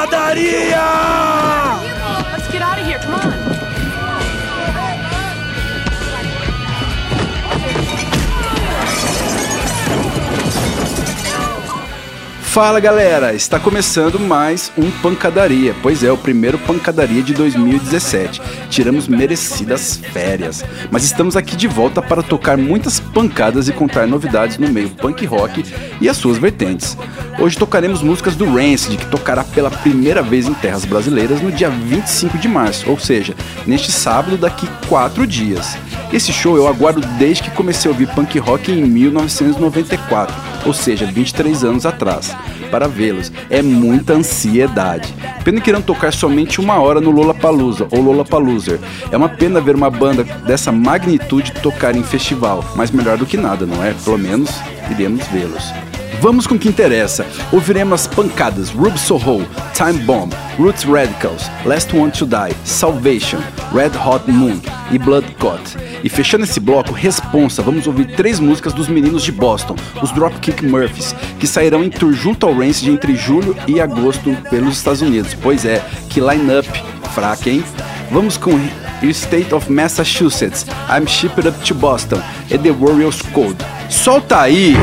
Padaria! Fala galera, está começando mais um Pancadaria. Pois é, o primeiro Pancadaria de 2017. Tiramos merecidas férias, mas estamos aqui de volta para tocar muitas pancadas e contar novidades no meio punk rock e as suas vertentes. Hoje tocaremos músicas do Rancid, que tocará pela primeira vez em terras brasileiras no dia 25 de março, ou seja, neste sábado daqui quatro dias. Esse show eu aguardo desde que comecei a ouvir punk rock em 1994, ou seja, 23 anos atrás, para vê-los. É muita ansiedade. Pena que irão tocar somente uma hora no Lollapalooza ou Lollapalooza. É uma pena ver uma banda dessa magnitude tocar em festival, mas melhor do que nada, não é? Pelo menos iremos vê-los. Vamos com o que interessa. Ouviremos as pancadas Rub Soho, Time Bomb, Roots Radicals, Last One to Die, Salvation, Red Hot Moon e Blood Got. E fechando esse bloco, responsa, vamos ouvir três músicas dos meninos de Boston, os Dropkick Murphys, que sairão em tour junto ao Rancid entre julho e agosto pelos Estados Unidos. Pois é, que line-up fraca, hein? Vamos com State of Massachusetts, I'm Shipped Up to Boston e The Warriors Code. Solta aí!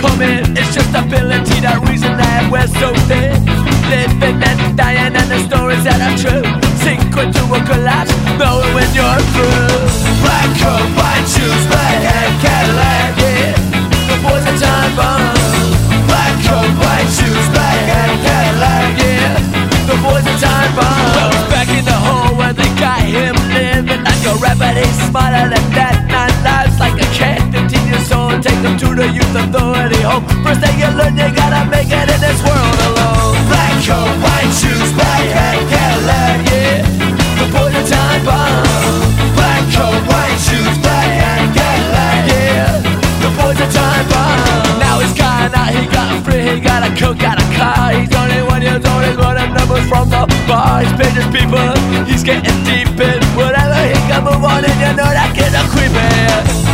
gonna. It's just a ability, that reason that we're so thin. Living and dying, and the stories that are true. Sink into a collapse, knowing when you're through. Black coat, white shoes, black hat, Cadillac, yeah. The boys in time. Black coat, white shoes, black hat, Cadillac, yeah. The boys are time. Well, back in the hole where they got him living, and your remedy's smiling. them to the youth authority home First day you learn you gotta make it in this world alone. Black coat, white shoes, black hat, Cadillac, yeah The boy a time bomb. Black coat, white shoes, black hat, Cadillac, yeah The boy's a time bomb. Now he's gone out, he got free, he got a cook, got a car. He's only one years old, he's one of numbers from the bar. He's paid his people, he's getting deep in Whatever he can move on and you know that kid's a creepin'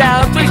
out.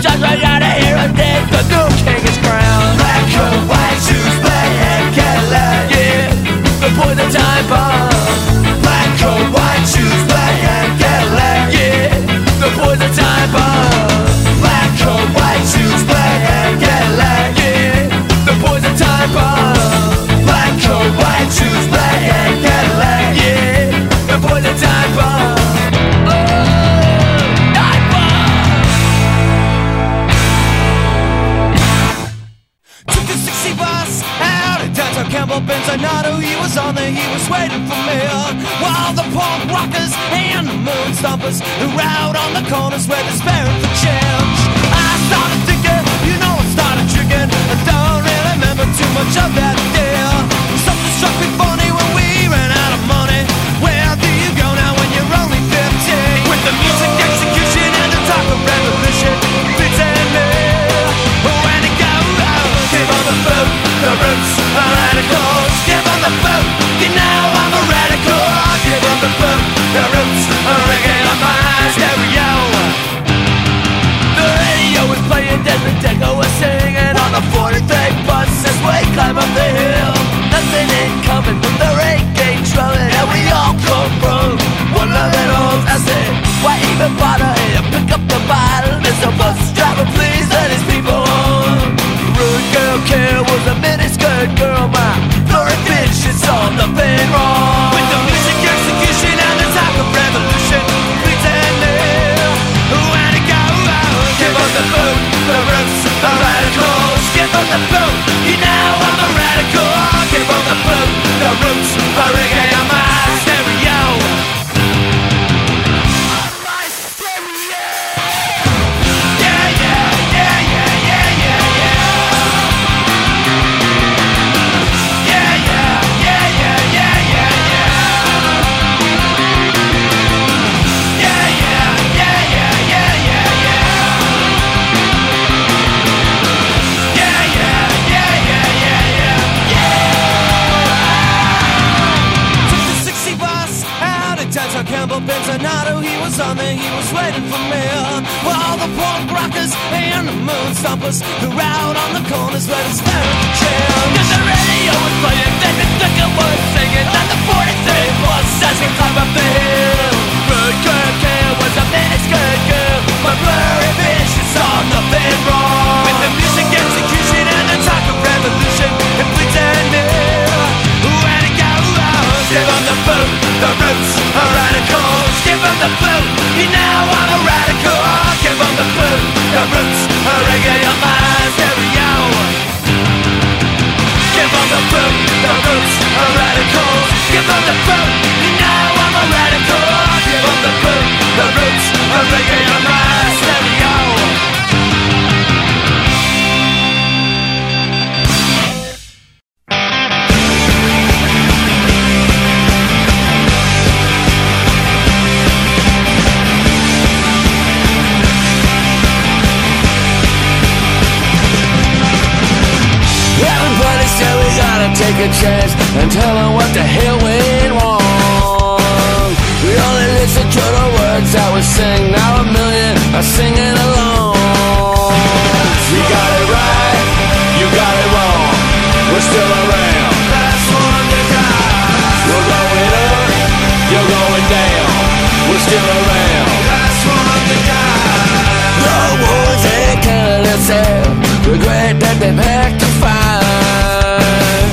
we're still around. Last one to die The ones that kill themselves Regret that they packed to find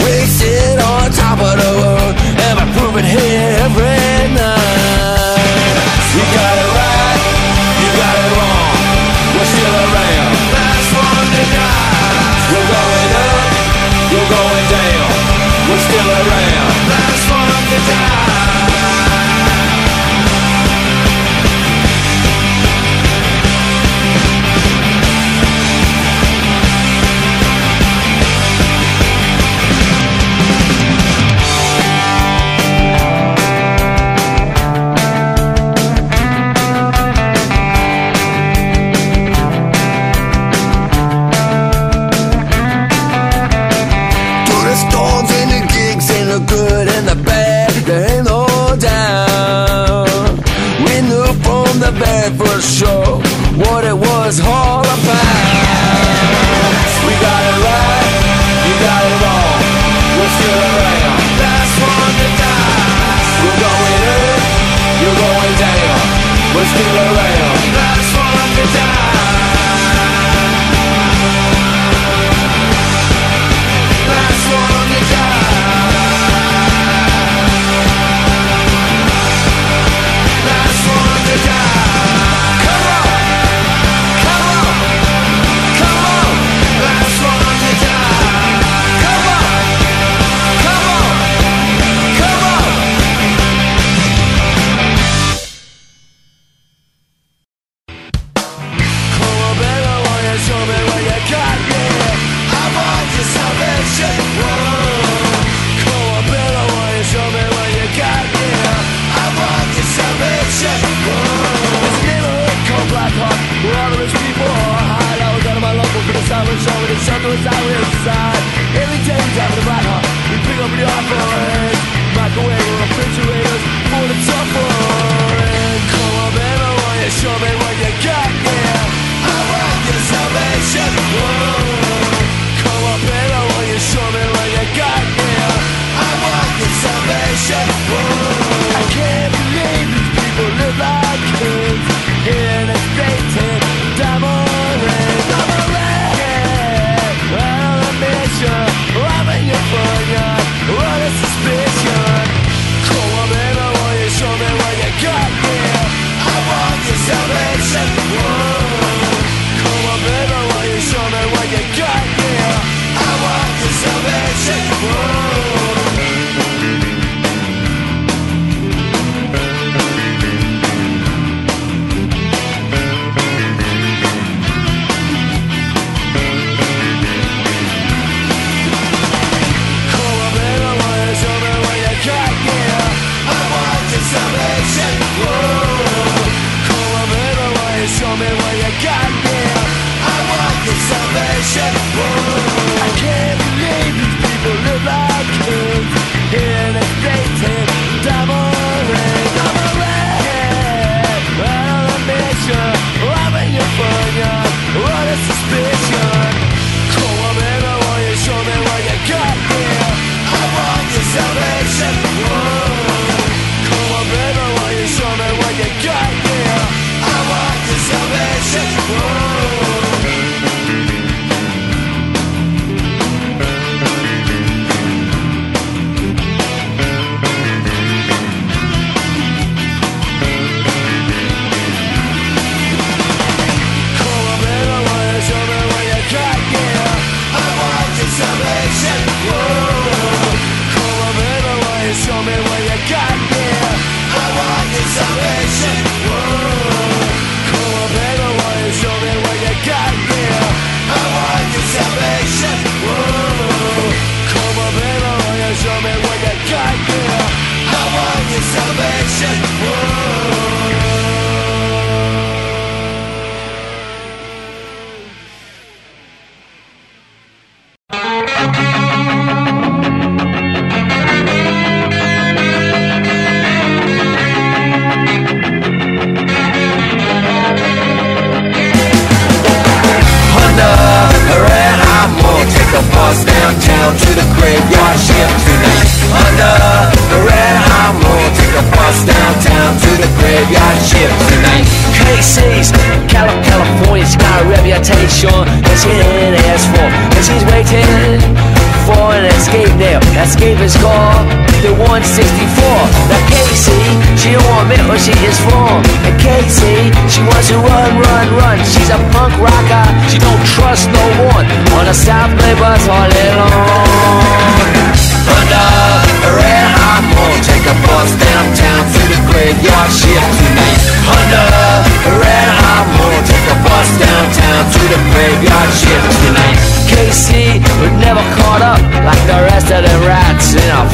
We sit on top of the world And we prove it here every night You got it right, you got it wrong We're still around. Last one to die We're going up, we're going down We're still around Last one to die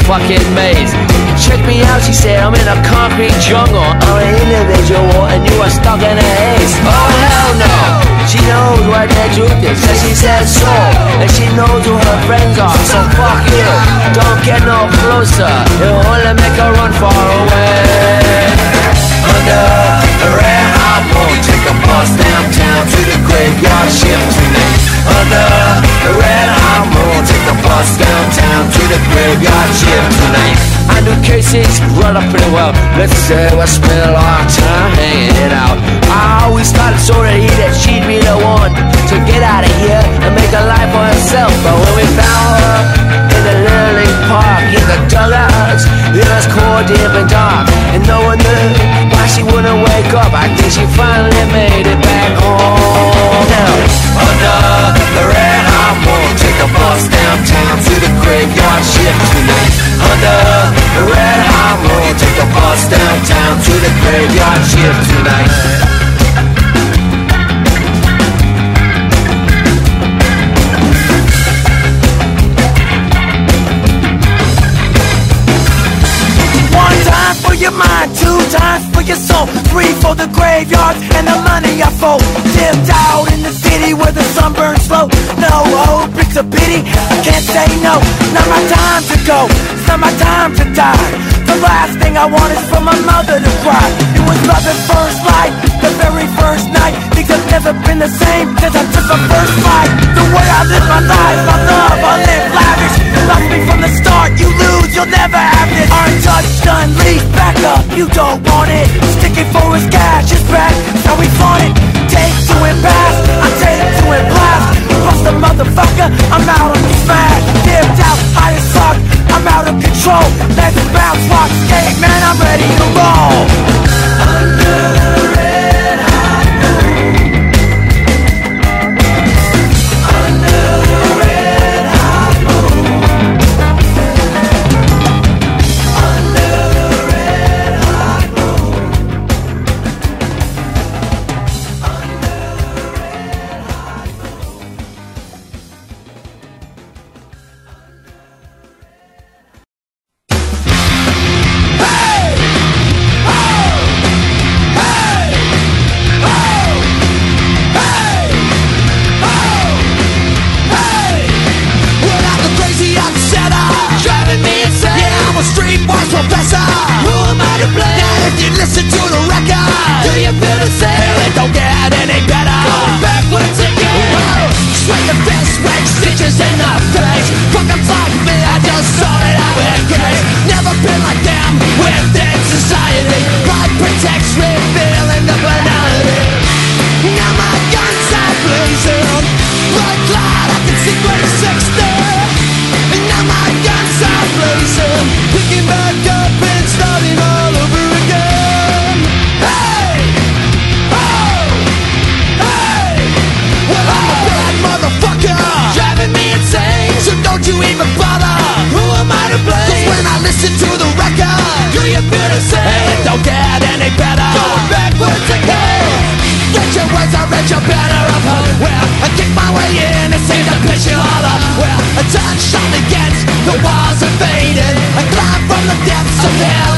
fucking maze. Check me out, she said, I'm in a concrete jungle. I'm an individual and you are stuck in a haze. Oh hell no! She knows what the truth is, so she says so. And she knows who her friends are, so fuck you. Don't get no closer, it'll only make her run far away. Under a red hot moon, take a bus downtown to the graveyard shift tonight. Under a red hot moon, bus downtown to the graveyard shift tonight. I knew Casey's brother pretty well. Let's say we spent a lot of time hanging it out. I always thought sort of he that she'd be the one to get out of here and make a life for herself. But when we found her in the League Park, in the dugouts, it was cold, deep, and dark, and no one knew why she wouldn't wake up. I think she finally made it back home. Now, under the moon, take a bus downtown to the graveyard shift tonight. Under the red hot moon, take a bus downtown to the graveyard shift tonight. Mind, times for your soul, three for the graveyard and the money I fold. Dipped out in the city where the sun burns slow. No hope, it's a pity. I can't say no. Not my time to go. It's not my time to die. The last thing I want is for my mother to cry. It was love at first light, the very first night. Things have never been the same since I took my first flight. The way I live my life, my love, I live lavish. You lost me from the start, you lose, you'll never have this. Untouched, unleashed, back up, you don't want it. Sticking for his cash, his back, how we flaunt it. Take to and pass, I take to and blast. Bust a motherfucker, I'm out on the smash. Dipped out, high as fuck, I'm out of control. Let's bounce, rock, skate, man, I'm ready to roll. Well, read your banner of hope Well, I kick my way in and see the you all Well, I touch on against the walls are fading. I climb from the depths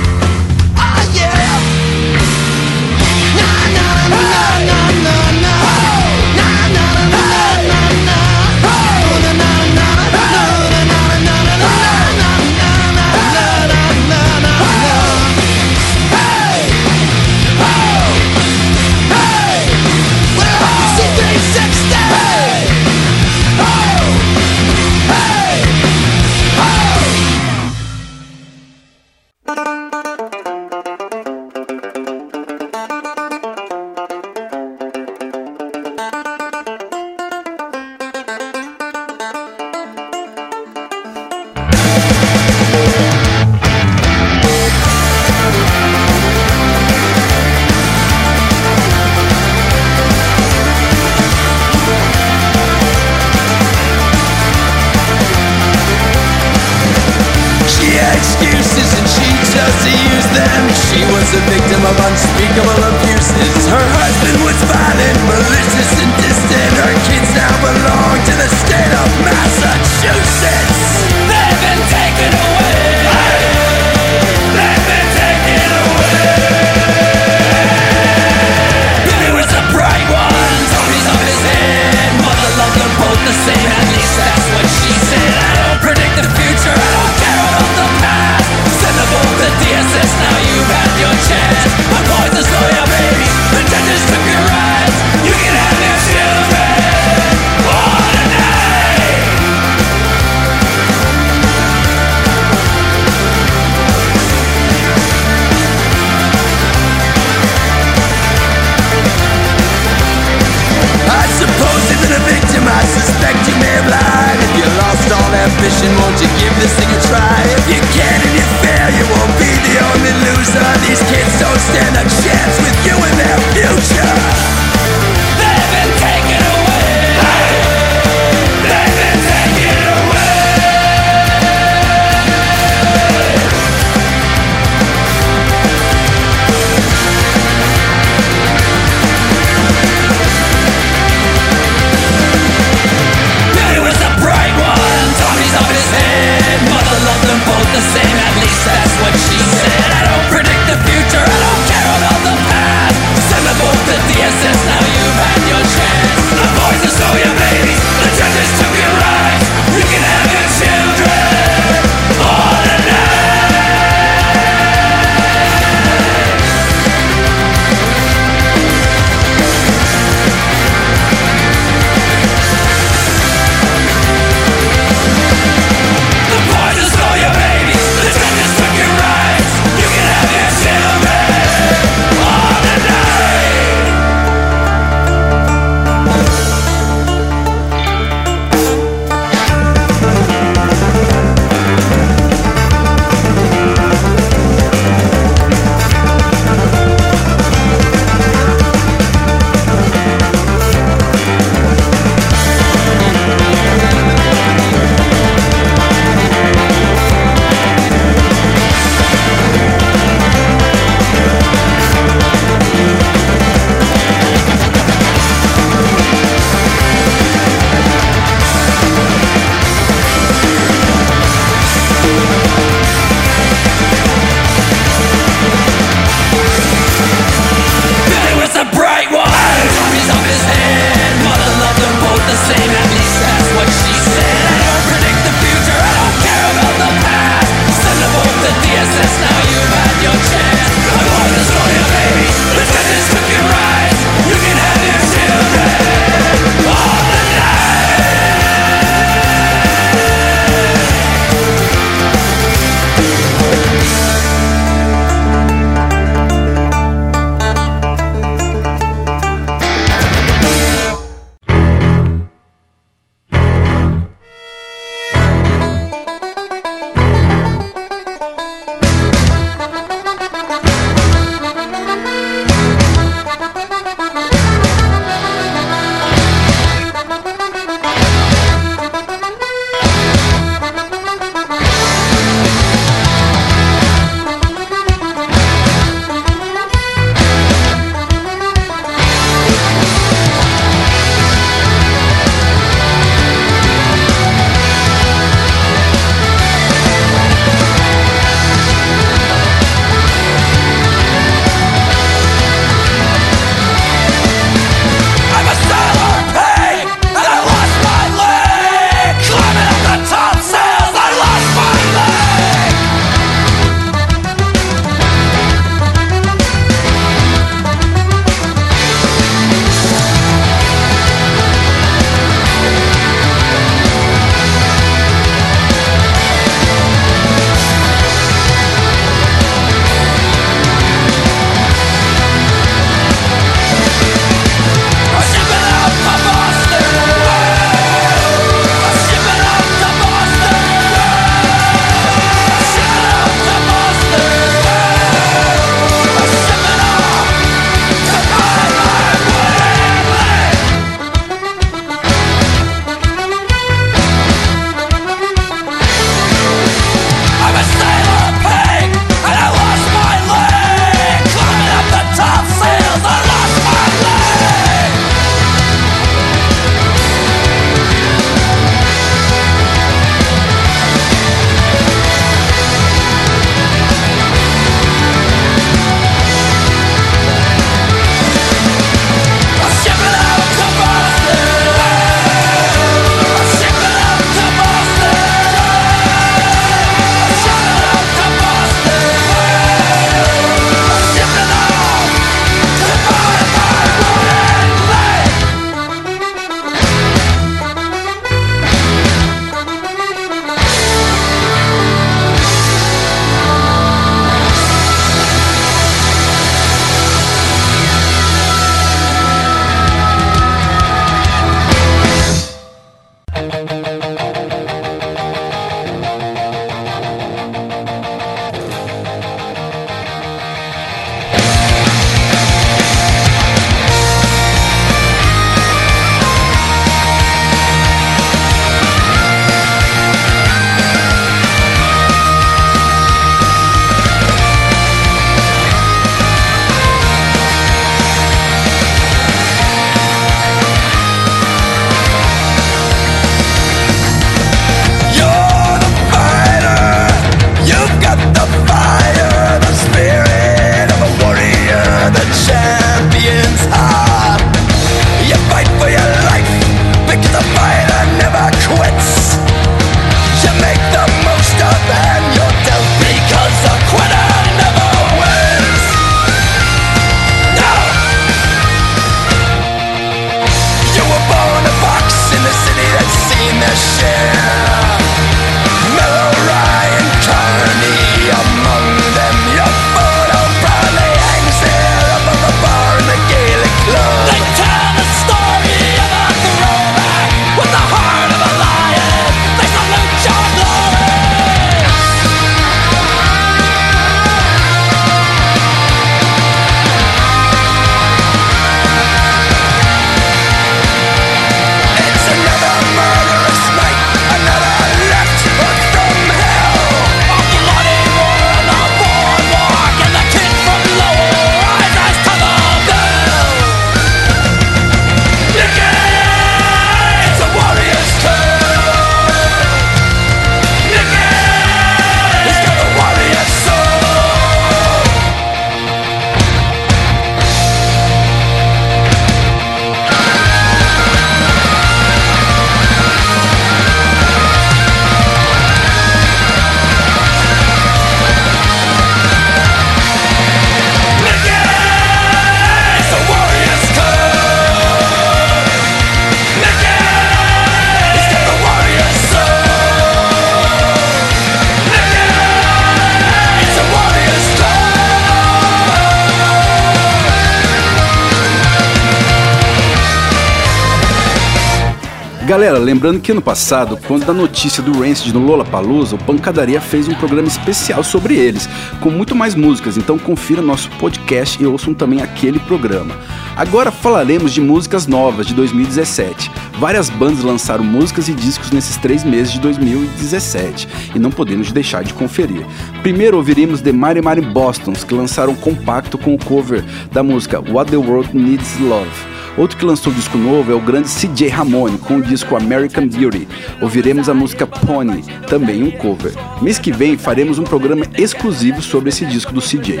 Galera, lembrando que ano passado, quando da notícia do Rancid no Lollapalooza, o Pancadaria fez um programa especial sobre eles, com muito mais músicas, então confira nosso podcast e ouçam também aquele programa. Agora falaremos de músicas novas de 2017. Várias bandas lançaram músicas e discos nesses três meses de 2017 e não podemos deixar de conferir. Primeiro ouviremos The Mighty Mighty Bostons, que lançaram um compacto com o cover da música What the World Needs Love. Outro que lançou disco novo é o grande CJ Ramone com o disco American Beauty. Ouviremos a música Pony, também um cover. Mês que vem faremos um programa exclusivo sobre esse disco do CJ.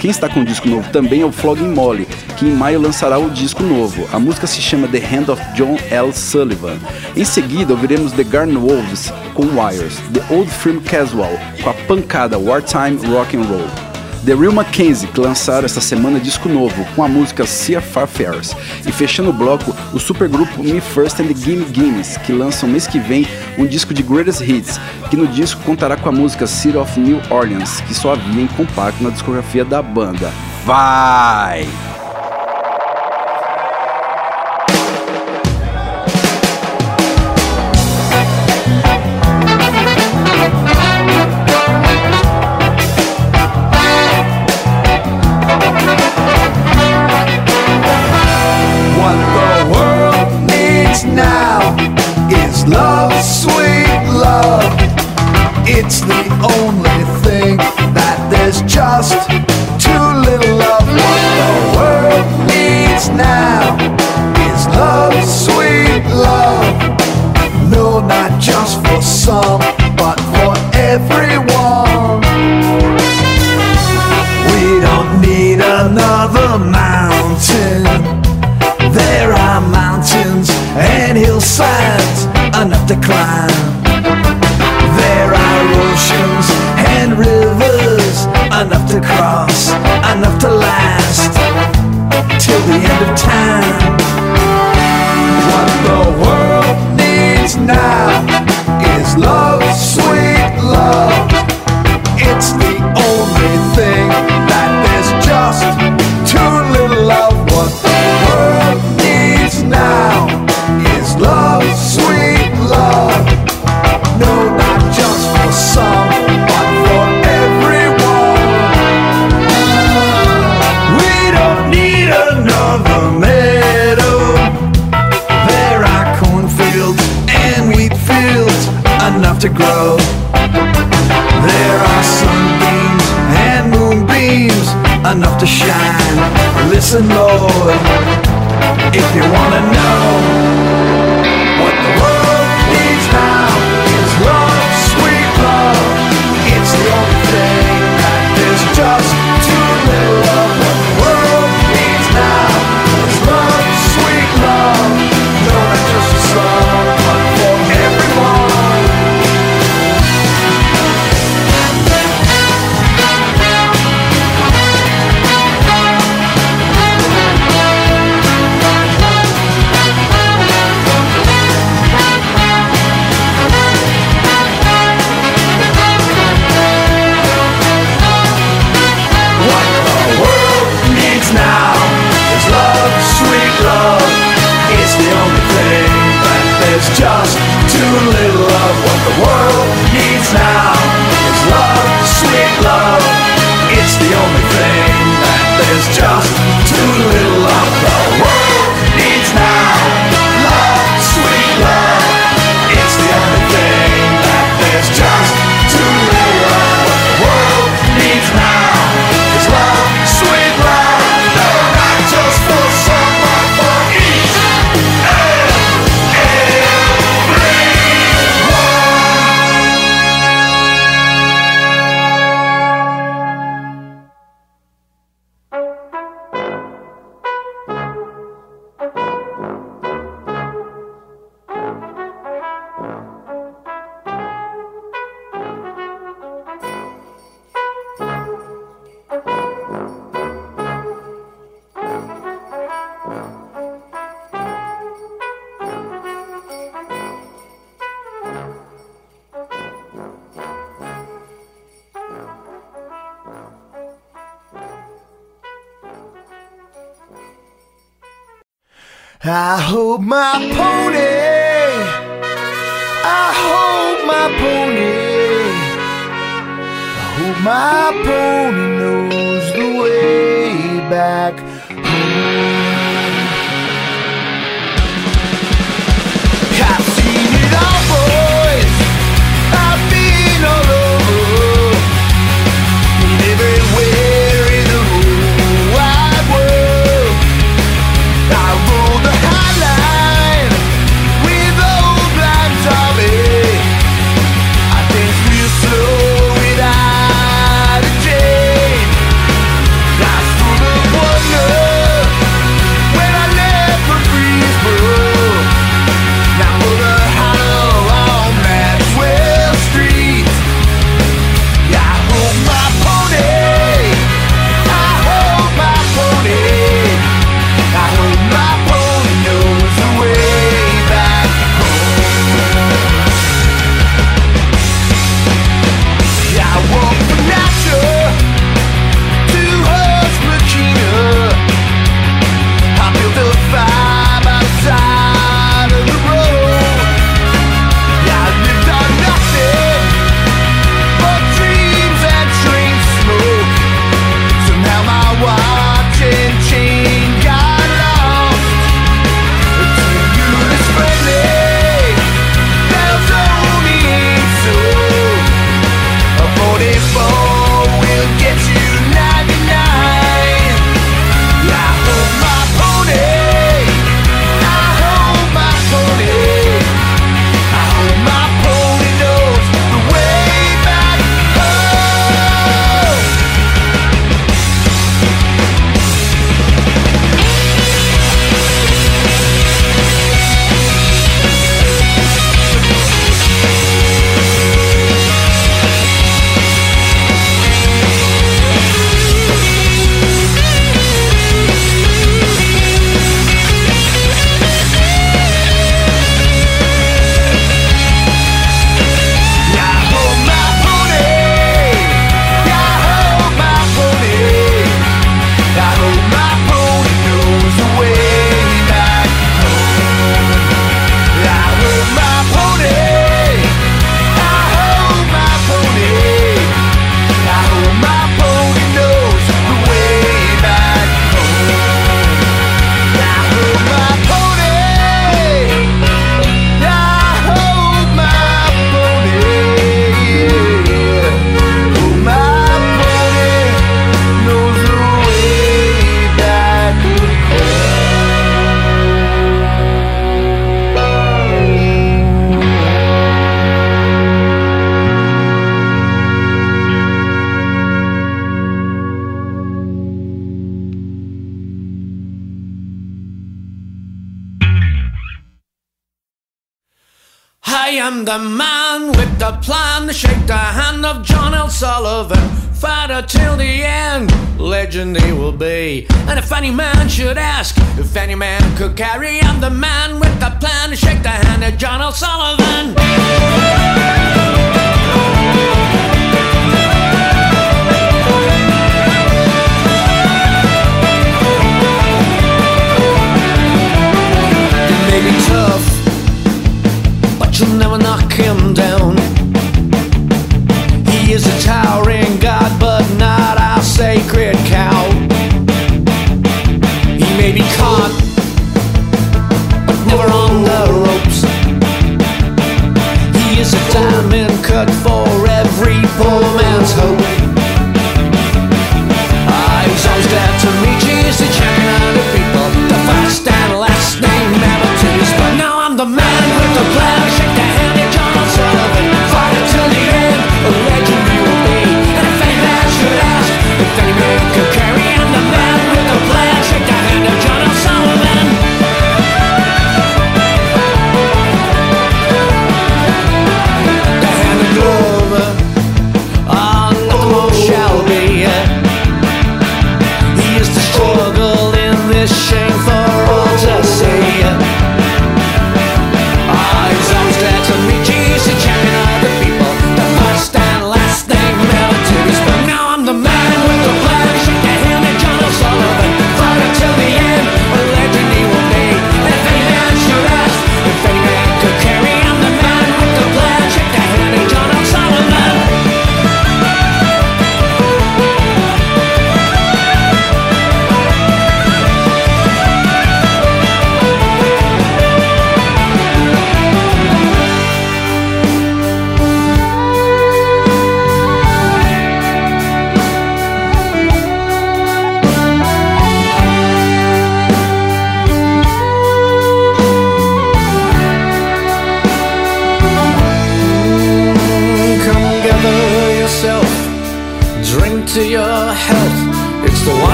Quem está com o disco novo também é o Flogging Molly, que em maio lançará o disco novo. A música se chama The Hand of John L. Sullivan. Em seguida, ouviremos The Garden Wolves com Wires, The Old Firm Casual com a pancada Wartime Rock and Roll. The Real Mackenzie, que lançaram essa semana disco novo com a música Sea Far Fairs. E fechando o bloco, o supergrupo Me First and the Gimme Gimmes, que lançam mês que vem um disco de Greatest Hits, que no disco contará com a música City of New Orleans, que só havia em compacto na discografia da banda. Vai! To grow. There are sunbeams and moonbeams enough to shine. Listen, Lord, if you wanna I hope my pony. I hope my pony. I hope my pony knows the way back am the man with the plan to shake the hand of John L. Sullivan. Fighter till the end, legend he will be. And if any man should ask if any man could carry, I'm the man with the plan to shake the hand of John L. Sullivan. hope.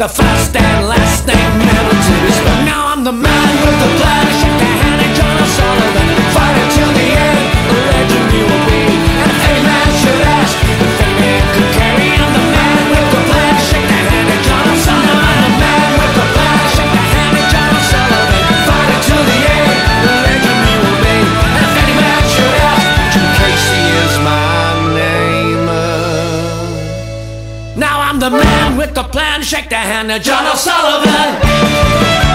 The first plan. Shake the hand of John L. Sullivan.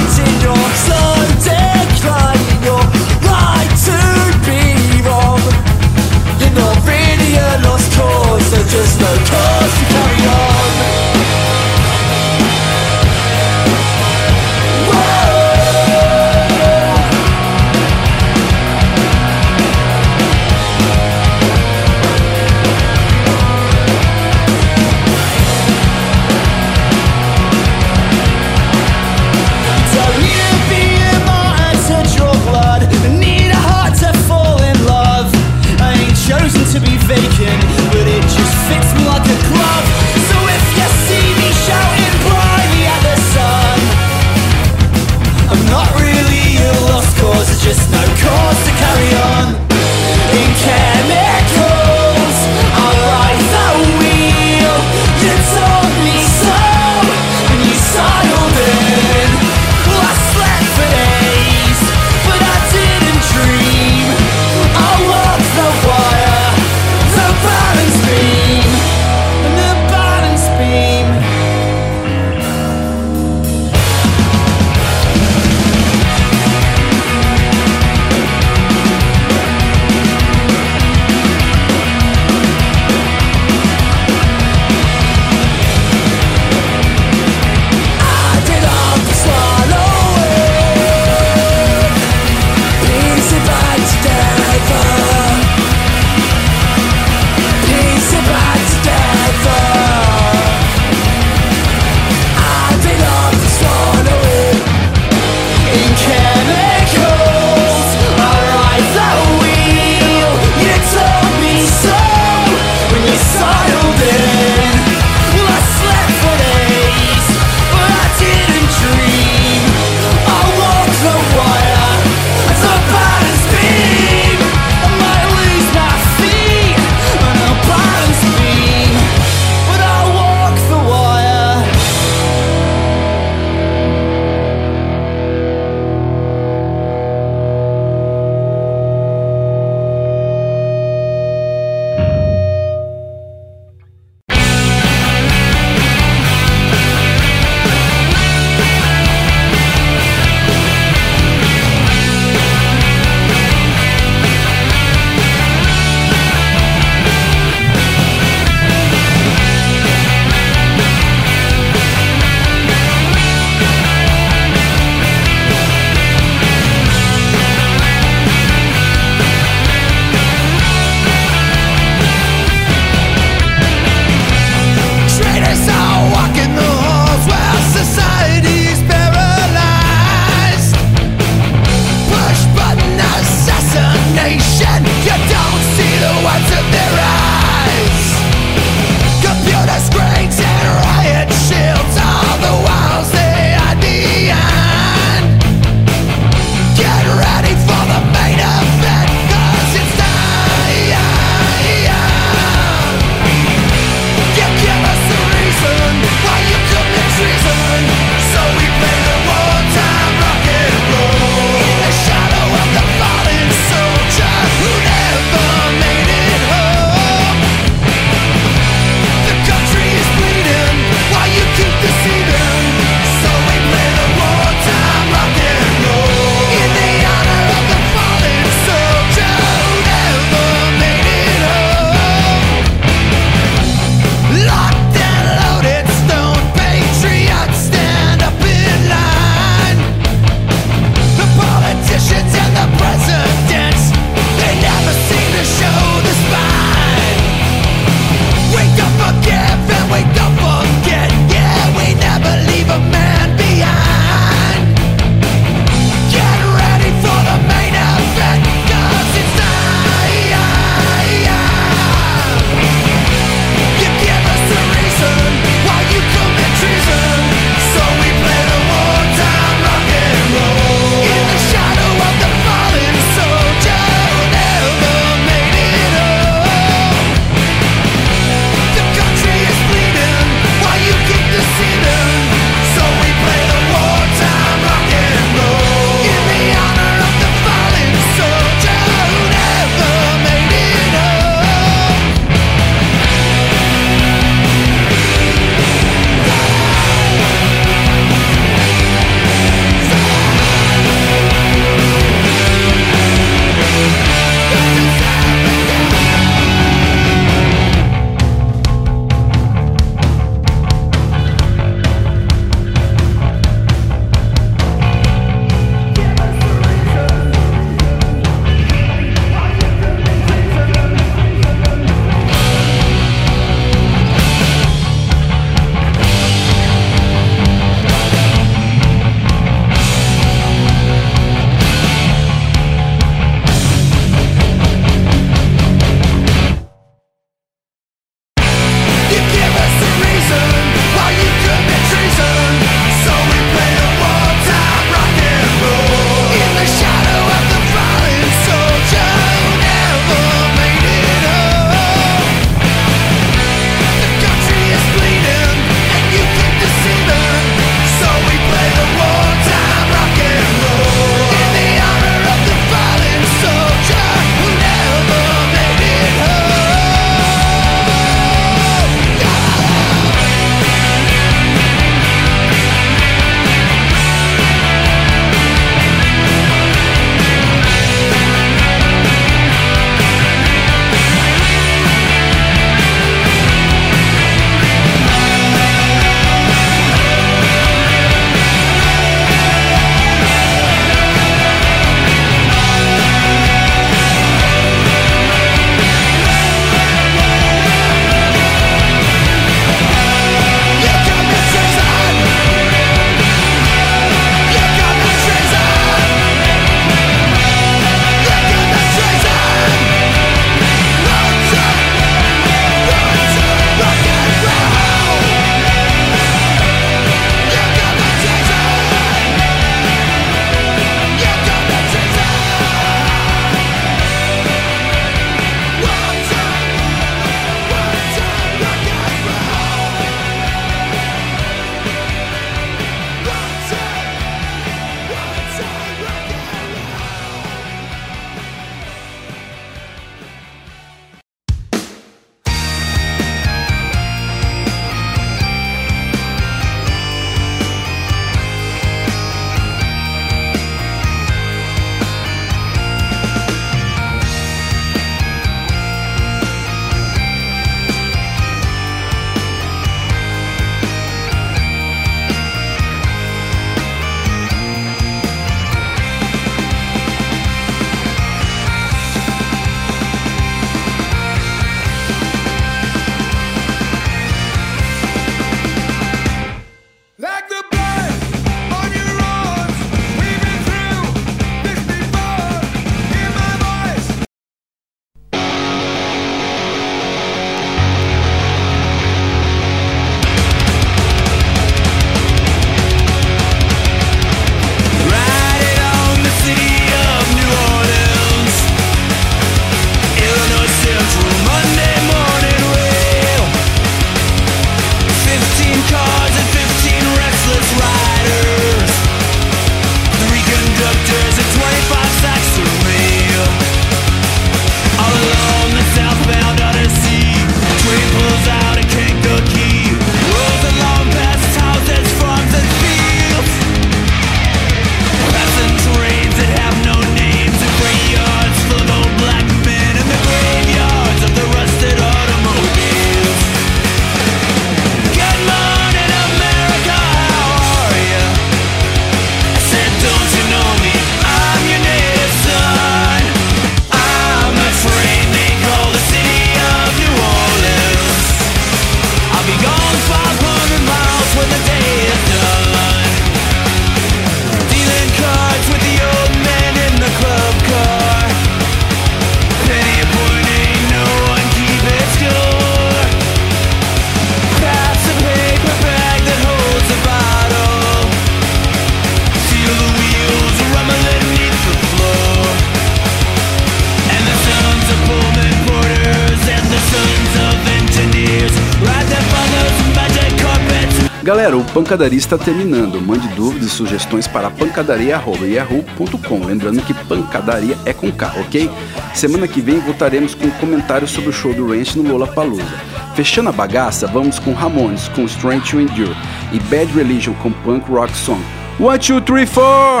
Pancadaria está terminando. Mande dúvidas e sugestões para pancadaria.yahoo.com. Lembrando que pancadaria é com K, ok? Semana que vem voltaremos com comentários sobre o show do Ranch no Lollapalooza. Fechando a bagaça, vamos com Ramones com Strength to Endure e Bad Religion com Punk Rock Song. One, two, three, four!